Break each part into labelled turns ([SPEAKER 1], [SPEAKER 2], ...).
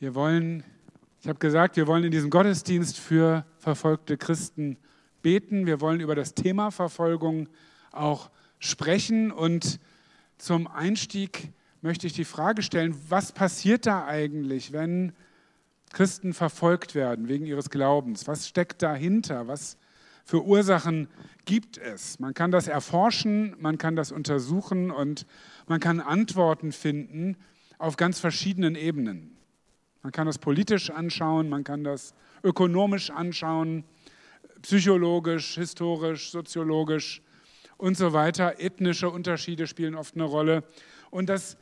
[SPEAKER 1] Wir wollen, ich habe gesagt, wir wollen in diesem Gottesdienst für verfolgte Christen beten. Wir wollen über das Thema Verfolgung auch sprechen. Und zum Einstieg möchte ich die Frage stellen, was passiert da eigentlich, wenn Christen verfolgt werden wegen ihres Glaubens? Was steckt dahinter? Was für Ursachen gibt es? Man kann das erforschen, man kann das untersuchen und man kann Antworten finden auf ganz verschiedenen Ebenen. Man kann das politisch anschauen, man kann das ökonomisch anschauen, psychologisch, historisch, soziologisch und so weiter. Ethnische Unterschiede spielen oft eine Rolle. Und das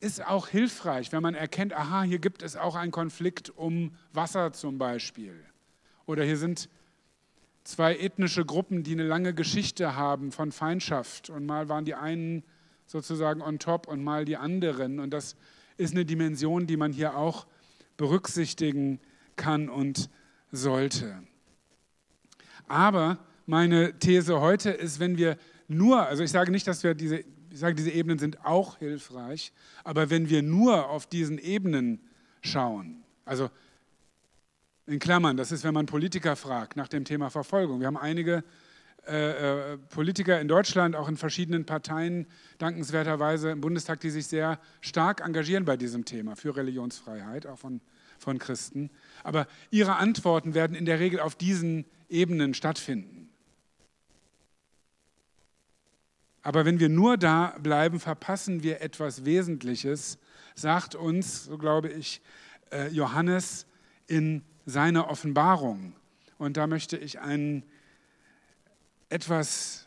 [SPEAKER 1] ist auch hilfreich, wenn man erkennt, aha, hier gibt es auch einen Konflikt um Wasser zum Beispiel. Oder hier sind zwei ethnische Gruppen, die eine lange Geschichte haben von Feindschaft. Und mal waren die einen sozusagen on top und mal die anderen. Und das ist eine Dimension, die man hier auch berücksichtigen kann und sollte. Aber meine These heute ist, wenn wir nur, also ich sage nicht, dass wir diese, ich sage, diese Ebenen sind auch hilfreich, aber wenn wir nur auf diesen Ebenen schauen, also in Klammern, das ist, wenn man Politiker fragt nach dem Thema Verfolgung. Wir haben einige äh, äh, Politiker in Deutschland, auch in verschiedenen Parteien, dankenswerterweise im Bundestag, die sich sehr stark engagieren bei diesem Thema für Religionsfreiheit, auch von, von Christen. Aber ihre Antworten werden in der Regel auf diesen Ebenen stattfinden. Aber wenn wir nur da bleiben, verpassen wir etwas Wesentliches, sagt uns, so glaube ich, äh, Johannes in seiner Offenbarung. Und da möchte ich einen etwas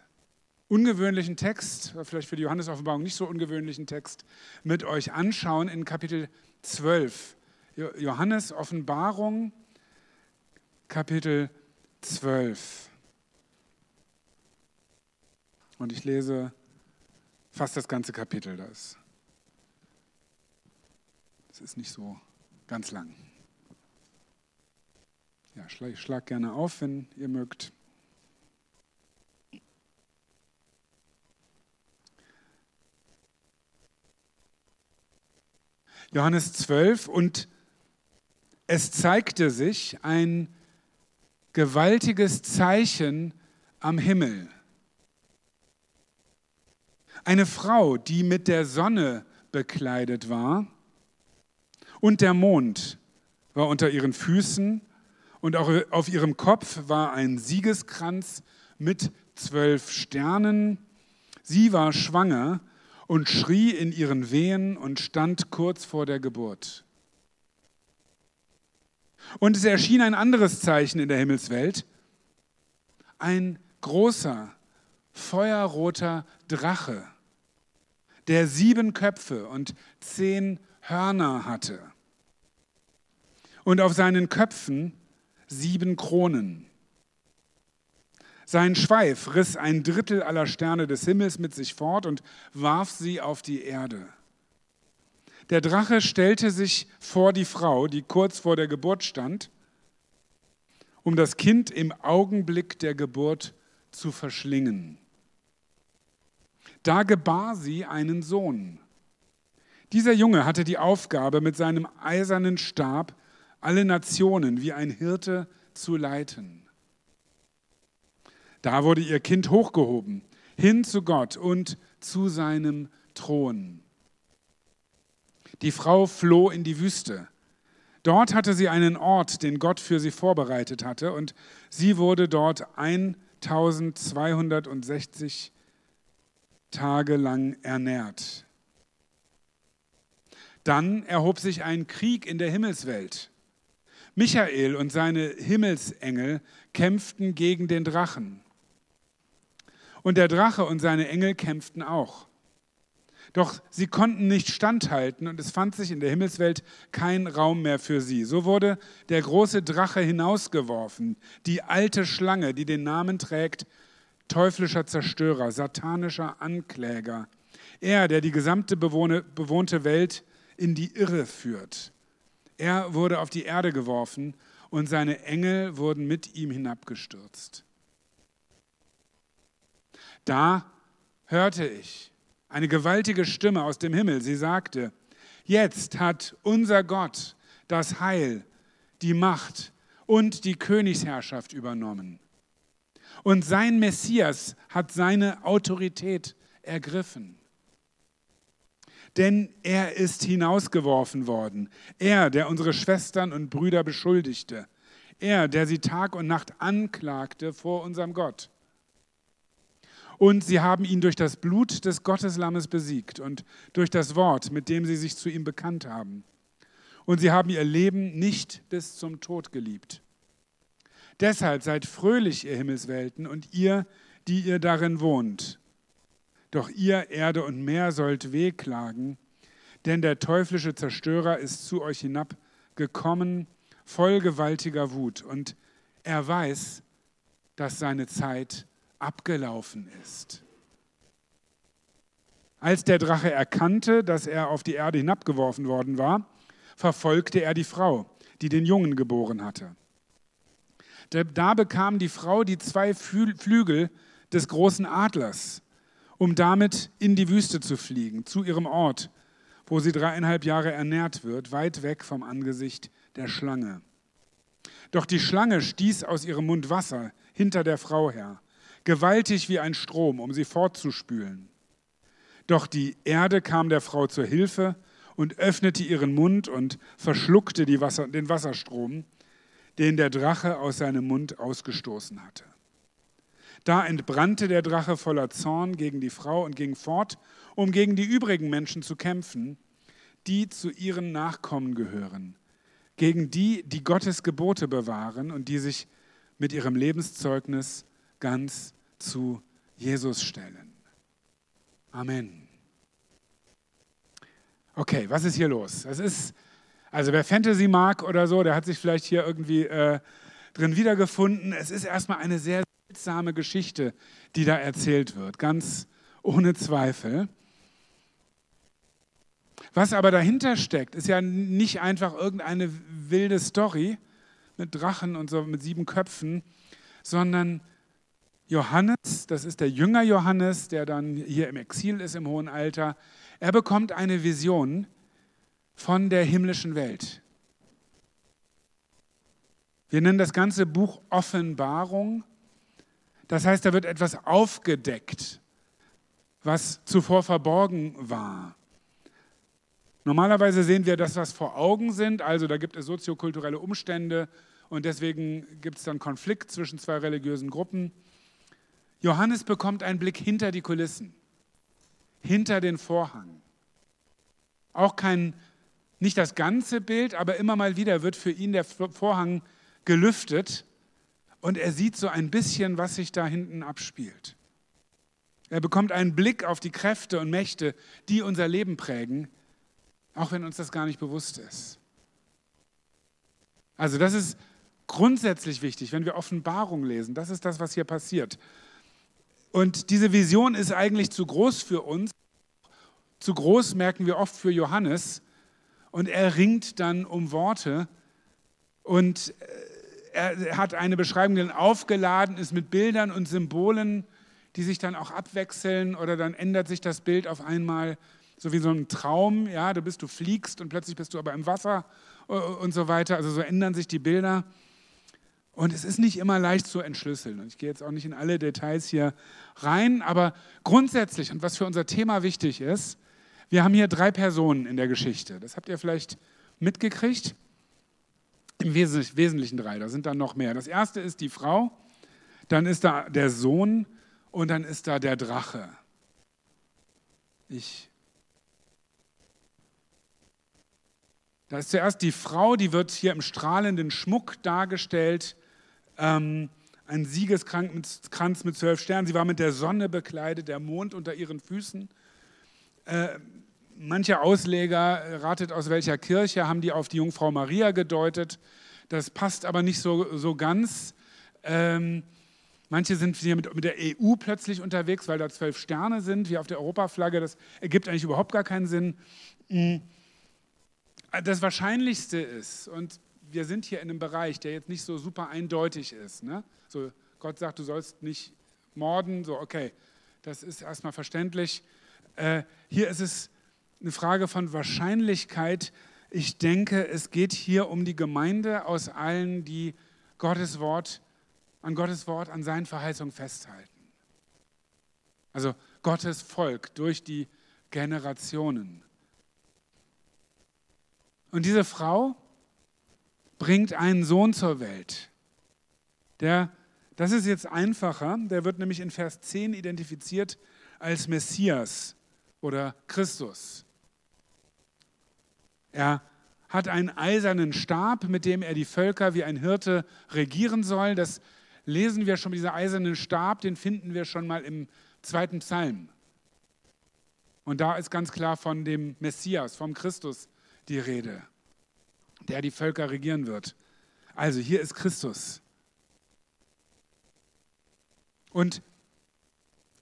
[SPEAKER 1] ungewöhnlichen Text, vielleicht für die Johannes-Offenbarung nicht so ungewöhnlichen Text, mit euch anschauen in Kapitel 12. Johannes Offenbarung, Kapitel 12. Und ich lese fast das ganze Kapitel. Das, das ist nicht so ganz lang. Ja, schlag, schlag gerne auf, wenn ihr mögt. Johannes 12 und es zeigte sich ein gewaltiges Zeichen am Himmel. Eine Frau, die mit der Sonne bekleidet war und der Mond war unter ihren Füßen und auch auf ihrem Kopf war ein Siegeskranz mit zwölf Sternen. Sie war schwanger und schrie in ihren Wehen und stand kurz vor der Geburt. Und es erschien ein anderes Zeichen in der Himmelswelt, ein großer, feuerroter Drache, der sieben Köpfe und zehn Hörner hatte und auf seinen Köpfen sieben Kronen. Sein Schweif riss ein Drittel aller Sterne des Himmels mit sich fort und warf sie auf die Erde. Der Drache stellte sich vor die Frau, die kurz vor der Geburt stand, um das Kind im Augenblick der Geburt zu verschlingen. Da gebar sie einen Sohn. Dieser Junge hatte die Aufgabe, mit seinem eisernen Stab alle Nationen wie ein Hirte zu leiten. Da wurde ihr Kind hochgehoben, hin zu Gott und zu seinem Thron. Die Frau floh in die Wüste. Dort hatte sie einen Ort, den Gott für sie vorbereitet hatte, und sie wurde dort 1260 Tage lang ernährt. Dann erhob sich ein Krieg in der Himmelswelt. Michael und seine Himmelsengel kämpften gegen den Drachen. Und der Drache und seine Engel kämpften auch. Doch sie konnten nicht standhalten und es fand sich in der Himmelswelt kein Raum mehr für sie. So wurde der große Drache hinausgeworfen, die alte Schlange, die den Namen trägt, teuflischer Zerstörer, satanischer Ankläger. Er, der die gesamte bewohnte Welt in die Irre führt. Er wurde auf die Erde geworfen und seine Engel wurden mit ihm hinabgestürzt. Da hörte ich eine gewaltige Stimme aus dem Himmel. Sie sagte, jetzt hat unser Gott das Heil, die Macht und die Königsherrschaft übernommen. Und sein Messias hat seine Autorität ergriffen. Denn er ist hinausgeworfen worden. Er, der unsere Schwestern und Brüder beschuldigte. Er, der sie Tag und Nacht anklagte vor unserem Gott. Und sie haben ihn durch das Blut des Gotteslammes besiegt und durch das Wort, mit dem sie sich zu ihm bekannt haben. Und sie haben ihr Leben nicht bis zum Tod geliebt. Deshalb seid fröhlich, ihr Himmelswelten, und ihr, die ihr darin wohnt. Doch ihr, Erde und Meer, sollt wehklagen, denn der teuflische Zerstörer ist zu euch hinabgekommen, voll gewaltiger Wut. Und er weiß, dass seine Zeit abgelaufen ist. Als der Drache erkannte, dass er auf die Erde hinabgeworfen worden war, verfolgte er die Frau, die den Jungen geboren hatte. Da bekam die Frau die zwei Flügel des großen Adlers, um damit in die Wüste zu fliegen, zu ihrem Ort, wo sie dreieinhalb Jahre ernährt wird, weit weg vom Angesicht der Schlange. Doch die Schlange stieß aus ihrem Mund Wasser hinter der Frau her gewaltig wie ein Strom, um sie fortzuspülen. Doch die Erde kam der Frau zur Hilfe und öffnete ihren Mund und verschluckte Wasser, den Wasserstrom, den der Drache aus seinem Mund ausgestoßen hatte. Da entbrannte der Drache voller Zorn gegen die Frau und ging fort, um gegen die übrigen Menschen zu kämpfen, die zu ihren Nachkommen gehören, gegen die, die Gottes Gebote bewahren und die sich mit ihrem Lebenszeugnis ganz zu Jesus stellen. Amen. Okay, was ist hier los? Das ist, also wer Fantasy mag oder so, der hat sich vielleicht hier irgendwie äh, drin wiedergefunden. Es ist erstmal eine sehr seltsame Geschichte, die da erzählt wird, ganz ohne Zweifel. Was aber dahinter steckt, ist ja nicht einfach irgendeine wilde Story mit Drachen und so mit sieben Köpfen, sondern Johannes, das ist der Jünger Johannes, der dann hier im Exil ist im hohen Alter, er bekommt eine Vision von der himmlischen Welt. Wir nennen das ganze Buch Offenbarung. Das heißt, da wird etwas aufgedeckt, was zuvor verborgen war. Normalerweise sehen wir das, was vor Augen sind, also da gibt es soziokulturelle Umstände und deswegen gibt es dann Konflikt zwischen zwei religiösen Gruppen. Johannes bekommt einen Blick hinter die Kulissen, hinter den Vorhang. Auch kein, nicht das ganze Bild, aber immer mal wieder wird für ihn der Vorhang gelüftet und er sieht so ein bisschen, was sich da hinten abspielt. Er bekommt einen Blick auf die Kräfte und Mächte, die unser Leben prägen, auch wenn uns das gar nicht bewusst ist. Also das ist grundsätzlich wichtig, wenn wir Offenbarung lesen. Das ist das, was hier passiert. Und diese Vision ist eigentlich zu groß für uns. Zu groß merken wir oft für Johannes. Und er ringt dann um Worte. Und äh, er hat eine Beschreibung, die dann aufgeladen ist mit Bildern und Symbolen, die sich dann auch abwechseln. Oder dann ändert sich das Bild auf einmal, so wie so ein Traum. Ja, du bist, du fliegst und plötzlich bist du aber im Wasser äh, und so weiter. Also so ändern sich die Bilder. Und es ist nicht immer leicht zu entschlüsseln. Und ich gehe jetzt auch nicht in alle Details hier rein, aber grundsätzlich und was für unser Thema wichtig ist, wir haben hier drei Personen in der Geschichte. Das habt ihr vielleicht mitgekriegt. Im Wesentlichen drei, da sind dann noch mehr. Das erste ist die Frau, dann ist da der Sohn und dann ist da der Drache. Ich. Da ist zuerst die Frau, die wird hier im strahlenden Schmuck dargestellt ähm, ein Siegeskranz mit zwölf Sternen. Sie war mit der Sonne bekleidet, der Mond unter ihren Füßen. Äh, manche Ausleger, ratet aus welcher Kirche, haben die auf die Jungfrau Maria gedeutet. Das passt aber nicht so, so ganz. Ähm, manche sind hier mit, mit der EU plötzlich unterwegs, weil da zwölf Sterne sind, wie auf der Europaflagge. Das ergibt eigentlich überhaupt gar keinen Sinn. Hm. Das Wahrscheinlichste ist, und wir sind hier in einem Bereich, der jetzt nicht so super eindeutig ist. Ne? So, Gott sagt, du sollst nicht morden, so, okay, das ist erstmal verständlich. Äh, hier ist es eine Frage von Wahrscheinlichkeit. ich denke, es geht hier um die Gemeinde aus allen, die Gottes Wort, an Gottes Wort, an seinen Verheißungen festhalten. Also Gottes Volk durch die Generationen. Und diese Frau bringt einen Sohn zur Welt. Der, das ist jetzt einfacher, der wird nämlich in Vers 10 identifiziert als Messias oder Christus. Er hat einen eisernen Stab, mit dem er die Völker wie ein Hirte regieren soll. Das lesen wir schon, dieser eisernen Stab, den finden wir schon mal im zweiten Psalm. Und da ist ganz klar von dem Messias, vom Christus die Rede, der die Völker regieren wird. Also hier ist Christus. Und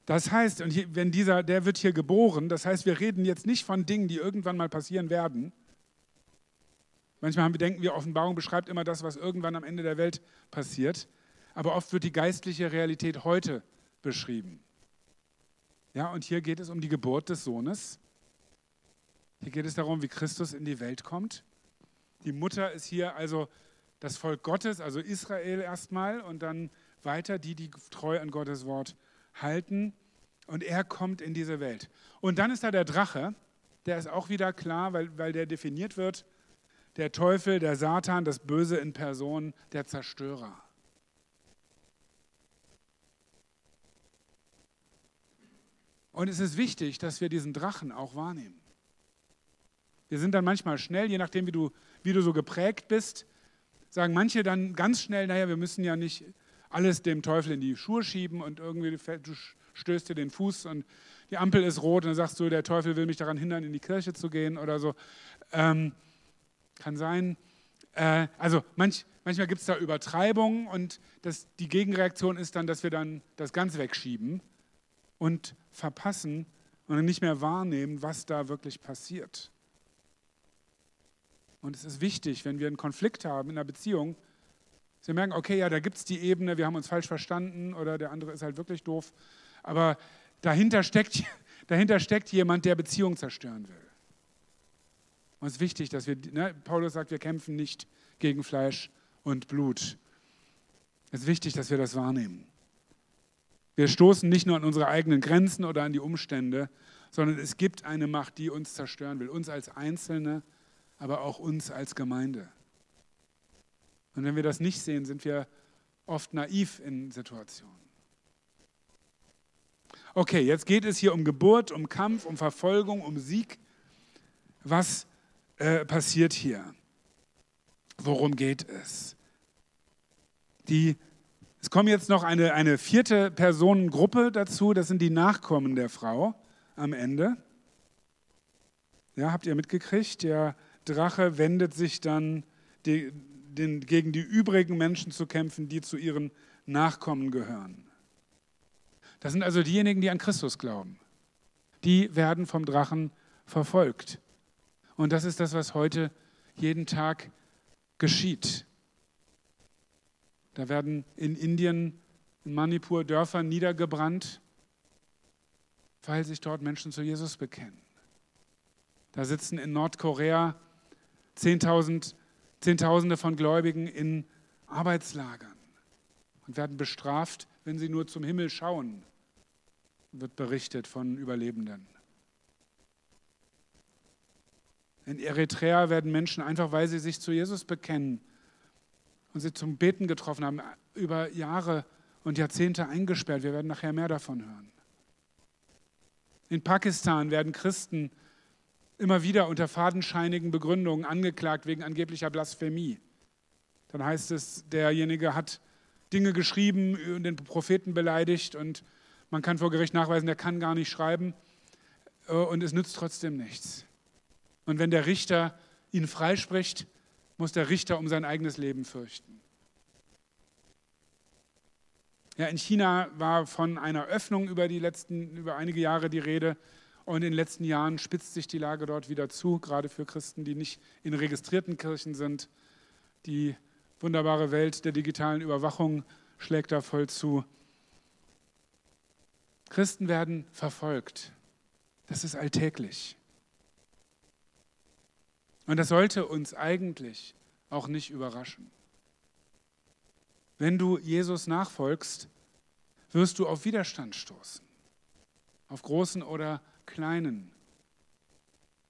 [SPEAKER 1] das heißt, und hier, wenn dieser, der wird hier geboren, das heißt, wir reden jetzt nicht von Dingen, die irgendwann mal passieren werden. Manchmal haben wir denken wir, Offenbarung beschreibt immer das, was irgendwann am Ende der Welt passiert. Aber oft wird die geistliche Realität heute beschrieben. Ja, und hier geht es um die Geburt des Sohnes. Hier geht es darum, wie Christus in die Welt kommt. Die Mutter ist hier also das Volk Gottes, also Israel erstmal und dann weiter die, die treu an Gottes Wort halten. Und er kommt in diese Welt. Und dann ist da der Drache, der ist auch wieder klar, weil, weil der definiert wird. Der Teufel, der Satan, das Böse in Person, der Zerstörer. Und es ist wichtig, dass wir diesen Drachen auch wahrnehmen. Wir sind dann manchmal schnell, je nachdem, wie du, wie du so geprägt bist, sagen manche dann ganz schnell, naja, wir müssen ja nicht alles dem Teufel in die Schuhe schieben und irgendwie du stößt dir den Fuß und die Ampel ist rot und dann sagst du, der Teufel will mich daran hindern, in die Kirche zu gehen oder so. Ähm, kann sein. Äh, also manch, manchmal gibt es da Übertreibungen und das, die Gegenreaktion ist dann, dass wir dann das ganz wegschieben und verpassen und nicht mehr wahrnehmen, was da wirklich passiert. Und es ist wichtig, wenn wir einen Konflikt haben in einer Beziehung, dass wir merken, okay, ja, da gibt es die Ebene, wir haben uns falsch verstanden oder der andere ist halt wirklich doof. Aber dahinter steckt, dahinter steckt jemand, der Beziehung zerstören will. Und es ist wichtig, dass wir, ne, Paulus sagt, wir kämpfen nicht gegen Fleisch und Blut. Es ist wichtig, dass wir das wahrnehmen. Wir stoßen nicht nur an unsere eigenen Grenzen oder an die Umstände, sondern es gibt eine Macht, die uns zerstören will. Uns als Einzelne, aber auch uns als Gemeinde. Und wenn wir das nicht sehen, sind wir oft naiv in Situationen. Okay, jetzt geht es hier um Geburt, um Kampf, um Verfolgung, um Sieg. Was äh, passiert hier? Worum geht es? Die es kommt jetzt noch eine, eine vierte Personengruppe dazu, das sind die Nachkommen der Frau am Ende. Ja, habt ihr mitgekriegt? Der Drache wendet sich dann die, den, gegen die übrigen Menschen zu kämpfen, die zu ihren Nachkommen gehören. Das sind also diejenigen, die an Christus glauben. Die werden vom Drachen verfolgt. Und das ist das, was heute jeden Tag geschieht. Da werden in Indien, in Manipur Dörfer niedergebrannt, weil sich dort Menschen zu Jesus bekennen. Da sitzen in Nordkorea Zehntausend, Zehntausende von Gläubigen in Arbeitslagern und werden bestraft, wenn sie nur zum Himmel schauen, wird berichtet von Überlebenden. In Eritrea werden Menschen einfach, weil sie sich zu Jesus bekennen, und sie zum Beten getroffen haben, über Jahre und Jahrzehnte eingesperrt. Wir werden nachher mehr davon hören. In Pakistan werden Christen immer wieder unter fadenscheinigen Begründungen angeklagt wegen angeblicher Blasphemie. Dann heißt es, derjenige hat Dinge geschrieben und den Propheten beleidigt und man kann vor Gericht nachweisen, der kann gar nicht schreiben äh, und es nützt trotzdem nichts. Und wenn der Richter ihn freispricht, muss der Richter um sein eigenes Leben fürchten. Ja, in China war von einer Öffnung über, die letzten, über einige Jahre die Rede. Und in den letzten Jahren spitzt sich die Lage dort wieder zu, gerade für Christen, die nicht in registrierten Kirchen sind. Die wunderbare Welt der digitalen Überwachung schlägt da voll zu. Christen werden verfolgt. Das ist alltäglich. Und das sollte uns eigentlich auch nicht überraschen. Wenn du Jesus nachfolgst, wirst du auf Widerstand stoßen, auf großen oder kleinen.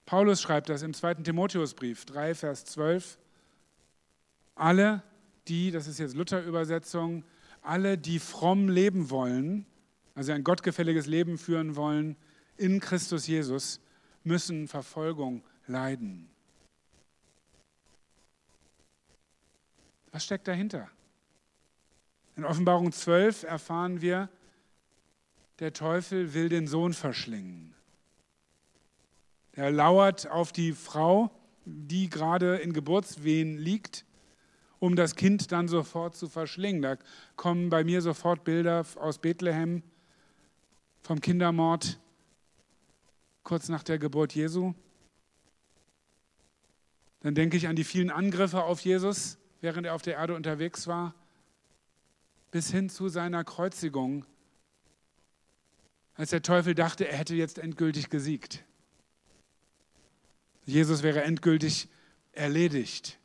[SPEAKER 1] Paulus schreibt das im 2. Timotheusbrief 3, Vers 12. Alle, die, das ist jetzt Luther-Übersetzung, alle, die fromm leben wollen, also ein gottgefälliges Leben führen wollen in Christus Jesus, müssen Verfolgung leiden. Was steckt dahinter? In Offenbarung 12 erfahren wir, der Teufel will den Sohn verschlingen. Er lauert auf die Frau, die gerade in Geburtswehen liegt, um das Kind dann sofort zu verschlingen. Da kommen bei mir sofort Bilder aus Bethlehem vom Kindermord kurz nach der Geburt Jesu. Dann denke ich an die vielen Angriffe auf Jesus, während er auf der Erde unterwegs war, bis hin zu seiner Kreuzigung, als der Teufel dachte, er hätte jetzt endgültig gesiegt. Jesus wäre endgültig erledigt.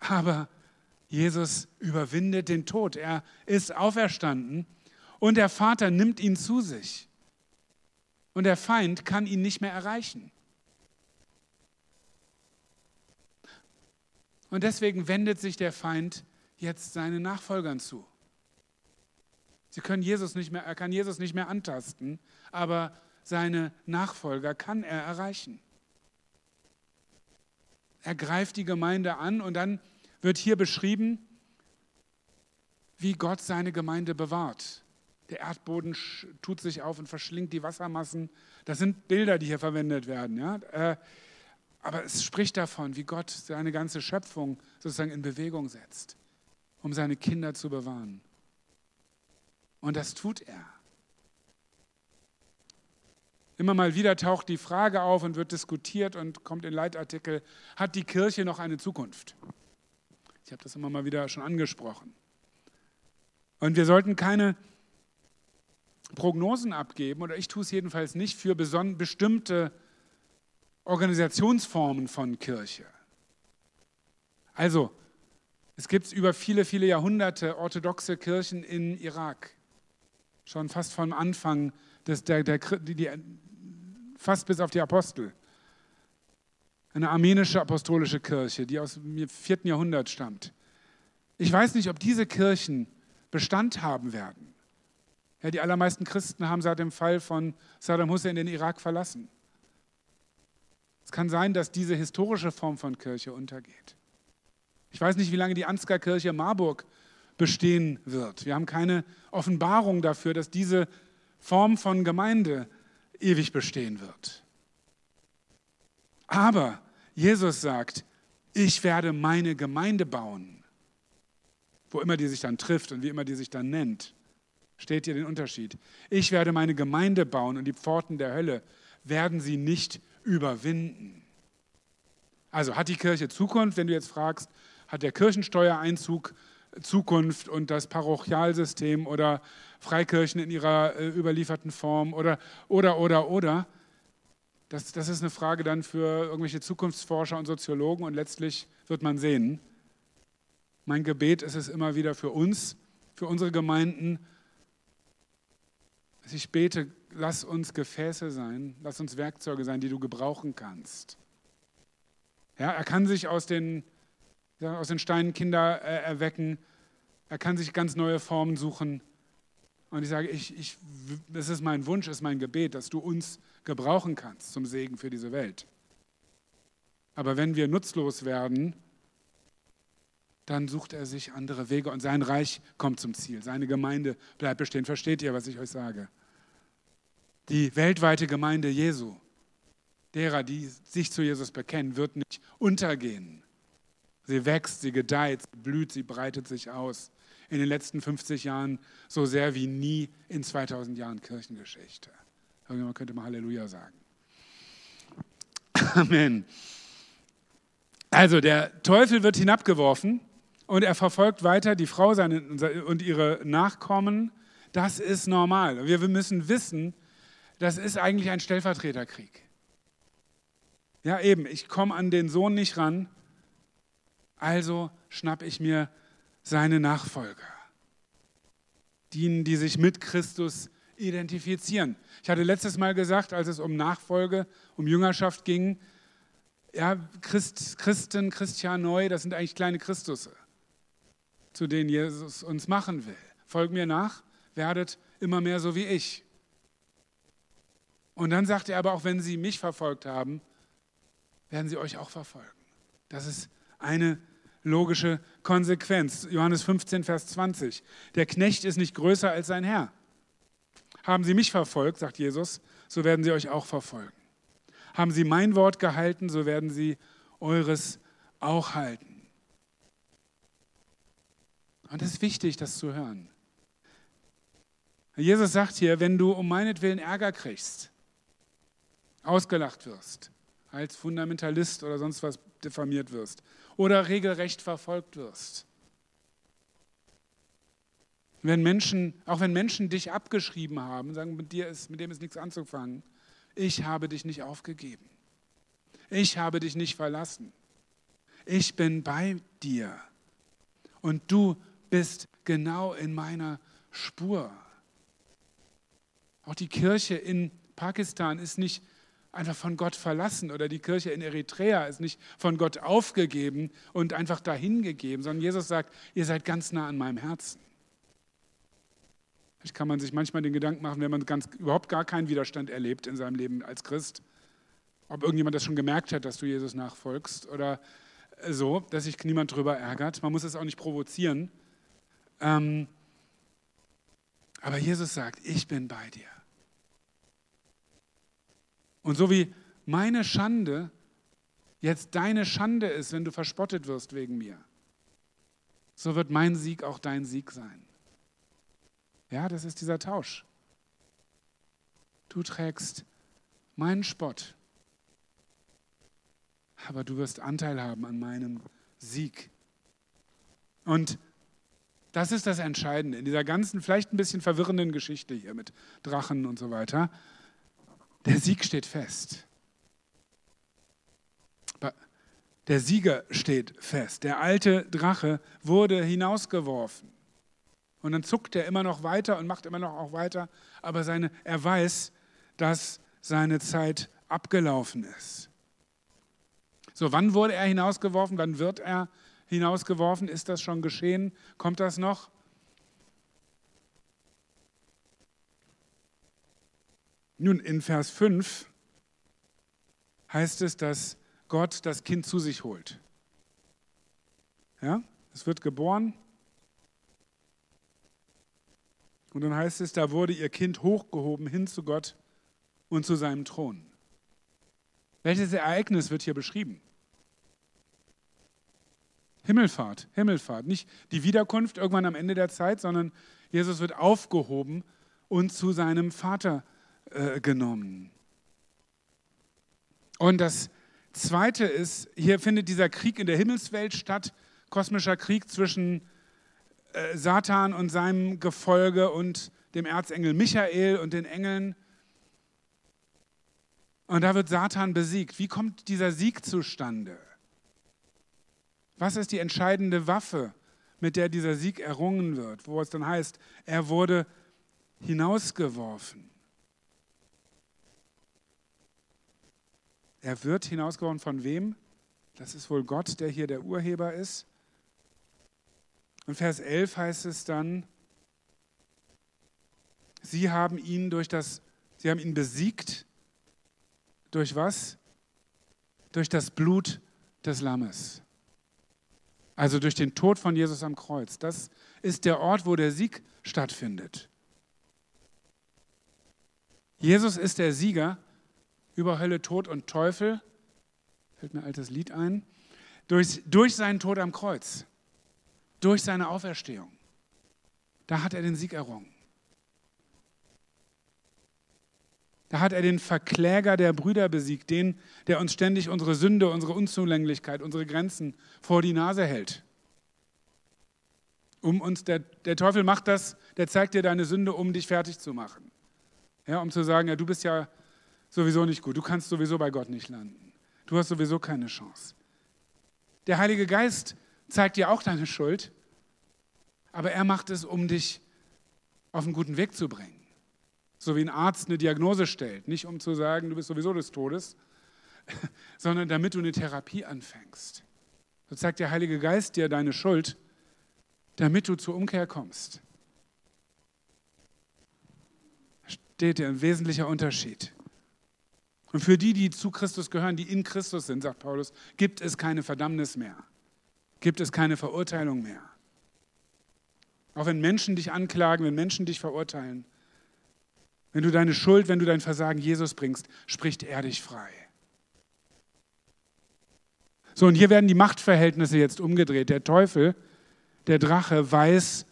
[SPEAKER 1] Aber Jesus überwindet den Tod. Er ist auferstanden und der Vater nimmt ihn zu sich. Und der Feind kann ihn nicht mehr erreichen. Und deswegen wendet sich der Feind jetzt seinen Nachfolgern zu. Sie können Jesus nicht mehr, er kann Jesus nicht mehr antasten, aber seine Nachfolger kann er erreichen. Er greift die Gemeinde an und dann wird hier beschrieben, wie Gott seine Gemeinde bewahrt. Der Erdboden tut sich auf und verschlingt die Wassermassen. Das sind Bilder, die hier verwendet werden. Ja? Äh, aber es spricht davon, wie Gott seine ganze Schöpfung sozusagen in Bewegung setzt, um seine Kinder zu bewahren. Und das tut er. Immer mal wieder taucht die Frage auf und wird diskutiert und kommt in Leitartikel, hat die Kirche noch eine Zukunft? Ich habe das immer mal wieder schon angesprochen. Und wir sollten keine Prognosen abgeben, oder ich tue es jedenfalls nicht, für bestimmte Organisationsformen von Kirche. Also, es gibt über viele, viele Jahrhunderte orthodoxe Kirchen in Irak. Schon fast vom Anfang des, der, der, die, fast bis auf die Apostel. Eine armenische apostolische Kirche, die aus dem vierten Jahrhundert stammt. Ich weiß nicht, ob diese Kirchen Bestand haben werden. Ja, die allermeisten Christen haben seit dem Fall von Saddam Hussein den Irak verlassen. Es kann sein, dass diese historische Form von Kirche untergeht. Ich weiß nicht, wie lange die Ansgar Kirche Marburg bestehen wird. Wir haben keine Offenbarung dafür, dass diese Form von Gemeinde ewig bestehen wird. Aber Jesus sagt, ich werde meine Gemeinde bauen, wo immer die sich dann trifft und wie immer die sich dann nennt. Steht hier den Unterschied. Ich werde meine Gemeinde bauen und die Pforten der Hölle werden sie nicht überwinden. Also hat die Kirche Zukunft, wenn du jetzt fragst, hat der Kirchensteuereinzug Zukunft und das Parochialsystem oder Freikirchen in ihrer äh, überlieferten Form oder, oder, oder, oder. Das, das ist eine Frage dann für irgendwelche Zukunftsforscher und Soziologen und letztlich wird man sehen. Mein Gebet ist es immer wieder für uns, für unsere Gemeinden, dass ich bete, lass uns Gefäße sein, lass uns Werkzeuge sein, die du gebrauchen kannst. Ja, er kann sich aus den aus den Steinen Kinder äh, erwecken. Er kann sich ganz neue Formen suchen. Und ich sage, ich, ich, das ist mein Wunsch, ist mein Gebet, dass du uns gebrauchen kannst zum Segen für diese Welt. Aber wenn wir nutzlos werden, dann sucht er sich andere Wege und sein Reich kommt zum Ziel. Seine Gemeinde bleibt bestehen. Versteht ihr, was ich euch sage? Die weltweite Gemeinde Jesu, derer, die sich zu Jesus bekennen, wird nicht untergehen. Sie wächst, sie gedeiht, sie blüht, sie breitet sich aus. In den letzten 50 Jahren so sehr wie nie in 2000 Jahren Kirchengeschichte. Irgendjemand könnte mal Halleluja sagen. Amen. Also der Teufel wird hinabgeworfen und er verfolgt weiter die Frau und ihre Nachkommen. Das ist normal. Wir müssen wissen, das ist eigentlich ein Stellvertreterkrieg. Ja, eben, ich komme an den Sohn nicht ran, also schnapp ich mir seine Nachfolger. Dienen, die sich mit Christus identifizieren. Ich hatte letztes Mal gesagt, als es um Nachfolge, um Jüngerschaft ging, ja, Christ, Christen, Christianoi, das sind eigentlich kleine Christusse, zu denen Jesus uns machen will. Folgt mir nach, werdet immer mehr so wie ich. Und dann sagt er aber auch, wenn sie mich verfolgt haben, werden sie euch auch verfolgen. Das ist eine logische Konsequenz. Johannes 15, Vers 20. Der Knecht ist nicht größer als sein Herr. Haben sie mich verfolgt, sagt Jesus, so werden sie euch auch verfolgen. Haben sie mein Wort gehalten, so werden sie eures auch halten. Und es ist wichtig, das zu hören. Jesus sagt hier, wenn du um meinetwillen Ärger kriegst, ausgelacht wirst, als Fundamentalist oder sonst was diffamiert wirst oder regelrecht verfolgt wirst, wenn Menschen, auch wenn Menschen dich abgeschrieben haben, sagen, mit, dir ist, mit dem ist nichts anzufangen, ich habe dich nicht aufgegeben. Ich habe dich nicht verlassen. Ich bin bei dir. Und du bist genau in meiner Spur. Auch die Kirche in Pakistan ist nicht einfach von Gott verlassen oder die Kirche in Eritrea ist nicht von Gott aufgegeben und einfach dahingegeben, sondern Jesus sagt, ihr seid ganz nah an meinem Herzen. Vielleicht kann man sich manchmal den Gedanken machen, wenn man ganz, überhaupt gar keinen Widerstand erlebt in seinem Leben als Christ, ob irgendjemand das schon gemerkt hat, dass du Jesus nachfolgst oder so, dass sich niemand darüber ärgert. Man muss es auch nicht provozieren. Ähm, aber Jesus sagt, ich bin bei dir. Und so wie meine Schande jetzt deine Schande ist, wenn du verspottet wirst wegen mir, so wird mein Sieg auch dein Sieg sein. Ja, das ist dieser Tausch. Du trägst meinen Spott, aber du wirst Anteil haben an meinem Sieg. Und das ist das Entscheidende in dieser ganzen, vielleicht ein bisschen verwirrenden Geschichte hier mit Drachen und so weiter. Der Sieg steht fest. Der Sieger steht fest. Der alte Drache wurde hinausgeworfen. Und dann zuckt er immer noch weiter und macht immer noch auch weiter, aber seine, er weiß, dass seine Zeit abgelaufen ist. So, wann wurde er hinausgeworfen? Wann wird er hinausgeworfen? Ist das schon geschehen? Kommt das noch? Nun, in Vers 5 heißt es, dass Gott das Kind zu sich holt. Ja, es wird geboren Und dann heißt es, da wurde ihr Kind hochgehoben hin zu Gott und zu seinem Thron. Welches Ereignis wird hier beschrieben? Himmelfahrt, Himmelfahrt. Nicht die Wiederkunft irgendwann am Ende der Zeit, sondern Jesus wird aufgehoben und zu seinem Vater äh, genommen. Und das Zweite ist, hier findet dieser Krieg in der Himmelswelt statt, kosmischer Krieg zwischen äh, Satan und seinem Gefolge und dem Erzengel Michael und den Engeln. Und da wird Satan besiegt. Wie kommt dieser Sieg zustande? Was ist die entscheidende Waffe, mit der dieser Sieg errungen wird? Wo es dann heißt, er wurde hinausgeworfen. Er wird hinausgeworfen von wem? Das ist wohl Gott, der hier der Urheber ist. Und Vers 11 heißt es dann, sie haben ihn durch das, sie haben ihn besiegt. Durch was? Durch das Blut des Lammes. Also durch den Tod von Jesus am Kreuz. Das ist der Ort, wo der Sieg stattfindet. Jesus ist der Sieger über Hölle, Tod und Teufel. Fällt mir ein altes Lied ein. Durch, durch seinen Tod am Kreuz durch seine Auferstehung. Da hat er den Sieg errungen. Da hat er den Verkläger der Brüder besiegt, den, der uns ständig unsere Sünde, unsere Unzulänglichkeit, unsere Grenzen vor die Nase hält. Um uns, der, der Teufel macht das, der zeigt dir deine Sünde, um dich fertig zu machen. Ja, um zu sagen, ja, du bist ja sowieso nicht gut, du kannst sowieso bei Gott nicht landen. Du hast sowieso keine Chance. Der Heilige Geist zeigt dir auch deine Schuld, aber er macht es, um dich auf einen guten Weg zu bringen. So wie ein Arzt eine Diagnose stellt, nicht um zu sagen, du bist sowieso des Todes, sondern damit du eine Therapie anfängst. So zeigt der Heilige Geist dir deine Schuld, damit du zur Umkehr kommst. Da steht dir ein wesentlicher Unterschied. Und für die, die zu Christus gehören, die in Christus sind, sagt Paulus, gibt es keine Verdammnis mehr. Gibt es keine Verurteilung mehr. Auch wenn Menschen dich anklagen, wenn Menschen dich verurteilen, wenn du deine Schuld, wenn du dein Versagen Jesus bringst, spricht er dich frei. So, und hier werden die Machtverhältnisse jetzt umgedreht. Der Teufel, der Drache, weiß,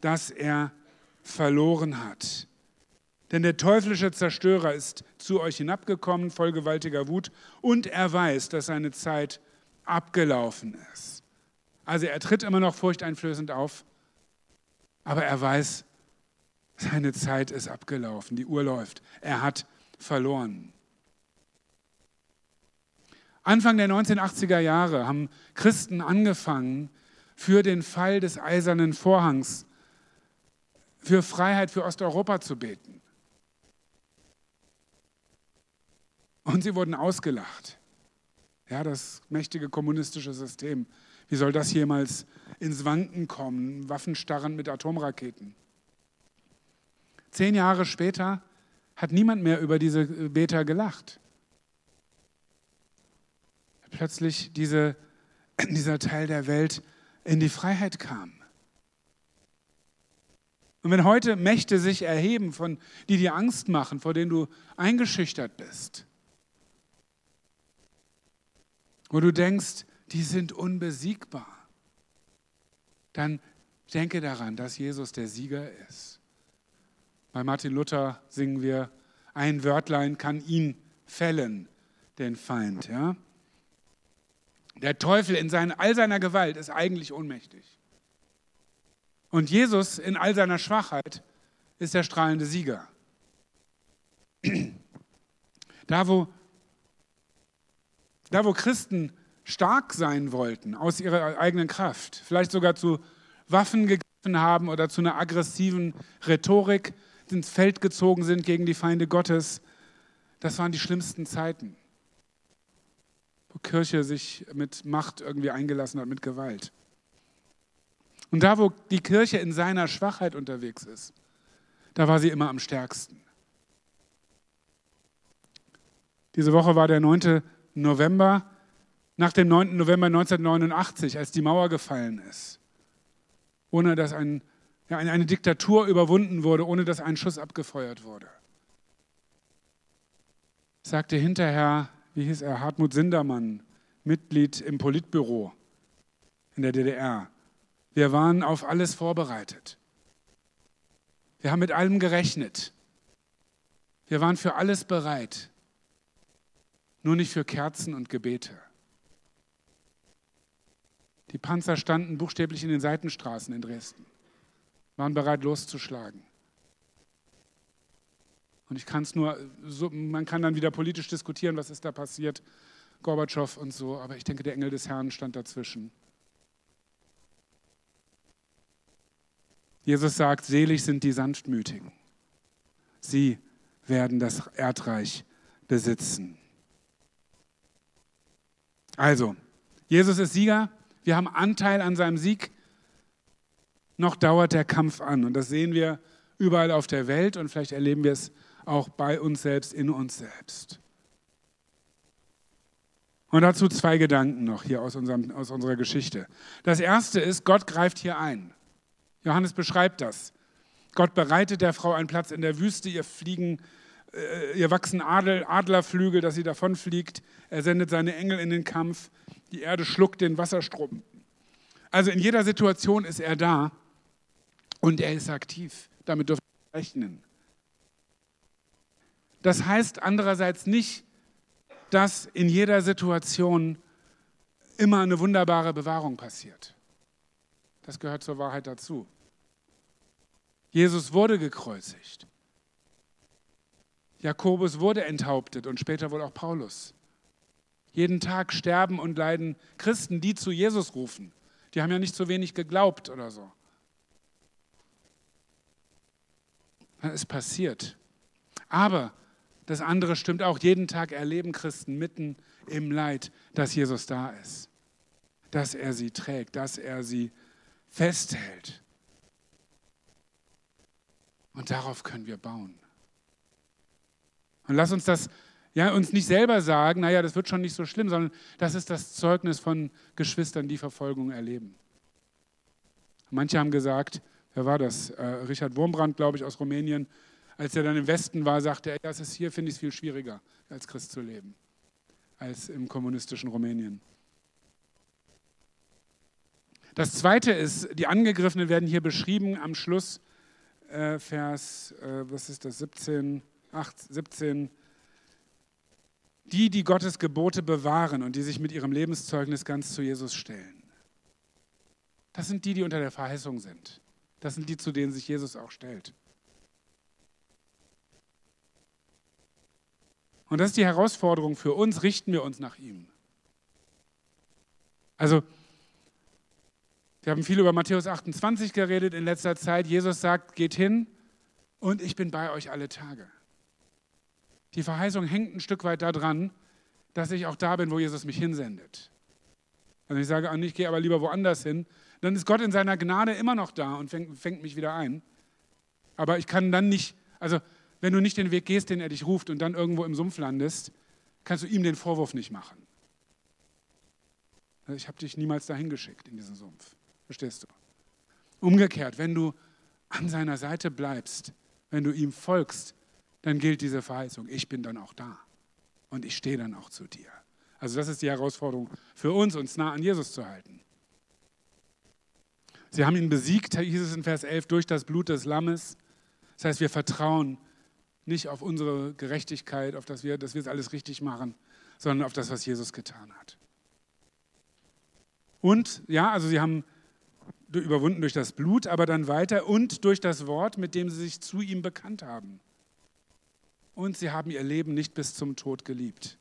[SPEAKER 1] dass er verloren hat. Denn der teuflische Zerstörer ist zu euch hinabgekommen, voll gewaltiger Wut, und er weiß, dass seine Zeit abgelaufen ist. Also er tritt immer noch furchteinflößend auf, aber er weiß, seine Zeit ist abgelaufen, die Uhr läuft. Er hat verloren. Anfang der 1980er Jahre haben Christen angefangen, für den Fall des eisernen Vorhangs, für Freiheit für Osteuropa zu beten. Und sie wurden ausgelacht. Ja, das mächtige kommunistische System. Wie soll das jemals ins Wanken kommen? Waffenstarren mit Atomraketen. Zehn Jahre später hat niemand mehr über diese Beter gelacht. Plötzlich diese, dieser Teil der Welt in die Freiheit kam. Und wenn heute Mächte sich erheben, von, die dir Angst machen, vor denen du eingeschüchtert bist, wo du denkst, die sind unbesiegbar, dann denke daran, dass Jesus der Sieger ist. Bei Martin Luther singen wir, ein Wörtlein kann ihn fällen, den Feind. Ja? Der Teufel in seinen, all seiner Gewalt ist eigentlich ohnmächtig. Und Jesus in all seiner Schwachheit ist der strahlende Sieger. Da, wo da, wo Christen stark sein wollten aus ihrer eigenen Kraft, vielleicht sogar zu Waffen gegriffen haben oder zu einer aggressiven Rhetorik ins Feld gezogen sind gegen die Feinde Gottes, das waren die schlimmsten Zeiten, wo Kirche sich mit Macht irgendwie eingelassen hat, mit Gewalt. Und da, wo die Kirche in seiner Schwachheit unterwegs ist, da war sie immer am stärksten. Diese Woche war der 9. November, nach dem 9. November 1989, als die Mauer gefallen ist, ohne dass ein, ja, eine Diktatur überwunden wurde, ohne dass ein Schuss abgefeuert wurde. Sagte hinterher, wie hieß er, Hartmut Sindermann, Mitglied im Politbüro in der DDR. Wir waren auf alles vorbereitet. Wir haben mit allem gerechnet. Wir waren für alles bereit nur nicht für Kerzen und Gebete. Die Panzer standen buchstäblich in den Seitenstraßen in Dresden, waren bereit loszuschlagen. Und ich kann es nur, so, man kann dann wieder politisch diskutieren, was ist da passiert, Gorbatschow und so, aber ich denke, der Engel des Herrn stand dazwischen. Jesus sagt, selig sind die Sanftmütigen. Sie werden das Erdreich besitzen. Also, Jesus ist Sieger, wir haben Anteil an seinem Sieg, noch dauert der Kampf an. Und das sehen wir überall auf der Welt und vielleicht erleben wir es auch bei uns selbst, in uns selbst. Und dazu zwei Gedanken noch hier aus, unserem, aus unserer Geschichte. Das erste ist, Gott greift hier ein. Johannes beschreibt das. Gott bereitet der Frau einen Platz in der Wüste, ihr fliegen ihr wachsen Adel, Adlerflügel, dass sie davonfliegt. Er sendet seine Engel in den Kampf. Die Erde schluckt den Wasserstrom. Also in jeder Situation ist er da und er ist aktiv. Damit dürfen wir rechnen. Das heißt andererseits nicht, dass in jeder Situation immer eine wunderbare Bewahrung passiert. Das gehört zur Wahrheit dazu. Jesus wurde gekreuzigt. Jakobus wurde enthauptet und später wohl auch Paulus. Jeden Tag sterben und leiden Christen, die zu Jesus rufen. Die haben ja nicht so wenig geglaubt oder so. Es passiert. Aber das andere stimmt auch. Jeden Tag erleben Christen mitten im Leid, dass Jesus da ist. Dass er sie trägt, dass er sie festhält. Und darauf können wir bauen. Und lass uns das ja, uns nicht selber sagen, naja, das wird schon nicht so schlimm, sondern das ist das Zeugnis von Geschwistern, die Verfolgung erleben. Manche haben gesagt, wer war das? Äh, Richard Wurmbrand, glaube ich, aus Rumänien. Als er dann im Westen war, sagte er, ja, es ist hier, finde ich es viel schwieriger, als Christ zu leben, als im kommunistischen Rumänien. Das zweite ist, die Angegriffenen werden hier beschrieben am Schluss, äh, Vers, äh, was ist das, 17, 8, 17. Die, die Gottes Gebote bewahren und die sich mit ihrem Lebenszeugnis ganz zu Jesus stellen. Das sind die, die unter der Verheißung sind. Das sind die, zu denen sich Jesus auch stellt. Und das ist die Herausforderung für uns, richten wir uns nach ihm. Also, wir haben viel über Matthäus 28 geredet in letzter Zeit. Jesus sagt, geht hin und ich bin bei euch alle Tage. Die Verheißung hängt ein Stück weit daran, dass ich auch da bin, wo Jesus mich hinsendet. Also ich sage, ich gehe aber lieber woanders hin, dann ist Gott in seiner Gnade immer noch da und fängt, fängt mich wieder ein. Aber ich kann dann nicht, also wenn du nicht den Weg gehst, den er dich ruft und dann irgendwo im Sumpf landest, kannst du ihm den Vorwurf nicht machen. Also ich habe dich niemals dahin geschickt in diesen Sumpf. Verstehst du? Umgekehrt, wenn du an seiner Seite bleibst, wenn du ihm folgst, dann gilt diese Verheißung, ich bin dann auch da und ich stehe dann auch zu dir. Also das ist die Herausforderung für uns, uns nah an Jesus zu halten. Sie haben ihn besiegt, hieß es in Vers 11, durch das Blut des Lammes. Das heißt, wir vertrauen nicht auf unsere Gerechtigkeit, auf das wir, dass wir es alles richtig machen, sondern auf das, was Jesus getan hat. Und ja, also sie haben überwunden durch das Blut, aber dann weiter und durch das Wort, mit dem sie sich zu ihm bekannt haben und sie haben ihr Leben nicht bis zum Tod geliebt.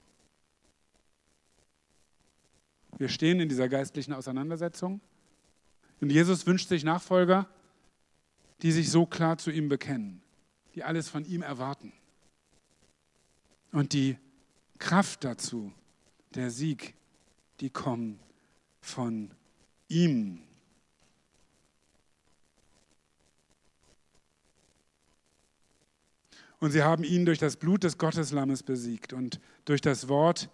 [SPEAKER 1] Wir stehen in dieser geistlichen Auseinandersetzung und Jesus wünscht sich Nachfolger, die sich so klar zu ihm bekennen, die alles von ihm erwarten. Und die Kraft dazu, der Sieg, die kommen von ihm. Und sie haben ihn durch das Blut des Gotteslammes besiegt und durch das Wort,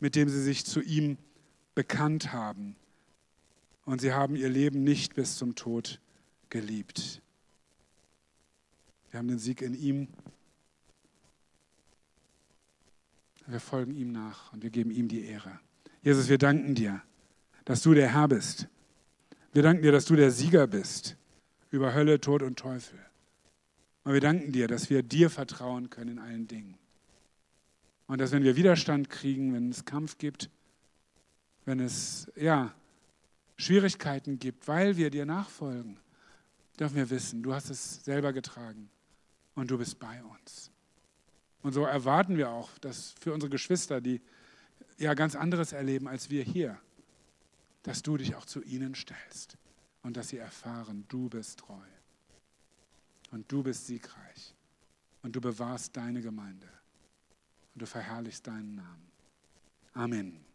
[SPEAKER 1] mit dem sie sich zu ihm bekannt haben. Und sie haben ihr Leben nicht bis zum Tod geliebt. Wir haben den Sieg in ihm. Wir folgen ihm nach und wir geben ihm die Ehre. Jesus, wir danken dir, dass du der Herr bist. Wir danken dir, dass du der Sieger bist über Hölle, Tod und Teufel. Und wir danken dir, dass wir dir vertrauen können in allen Dingen. Und dass wenn wir Widerstand kriegen, wenn es Kampf gibt, wenn es ja, Schwierigkeiten gibt, weil wir dir nachfolgen, dürfen wir wissen, du hast es selber getragen und du bist bei uns. Und so erwarten wir auch, dass für unsere Geschwister, die ja ganz anderes erleben als wir hier, dass du dich auch zu ihnen stellst und dass sie erfahren, du bist treu und du bist siegreich und du bewahrst deine Gemeinde und du verherrlichst deinen Namen. Amen.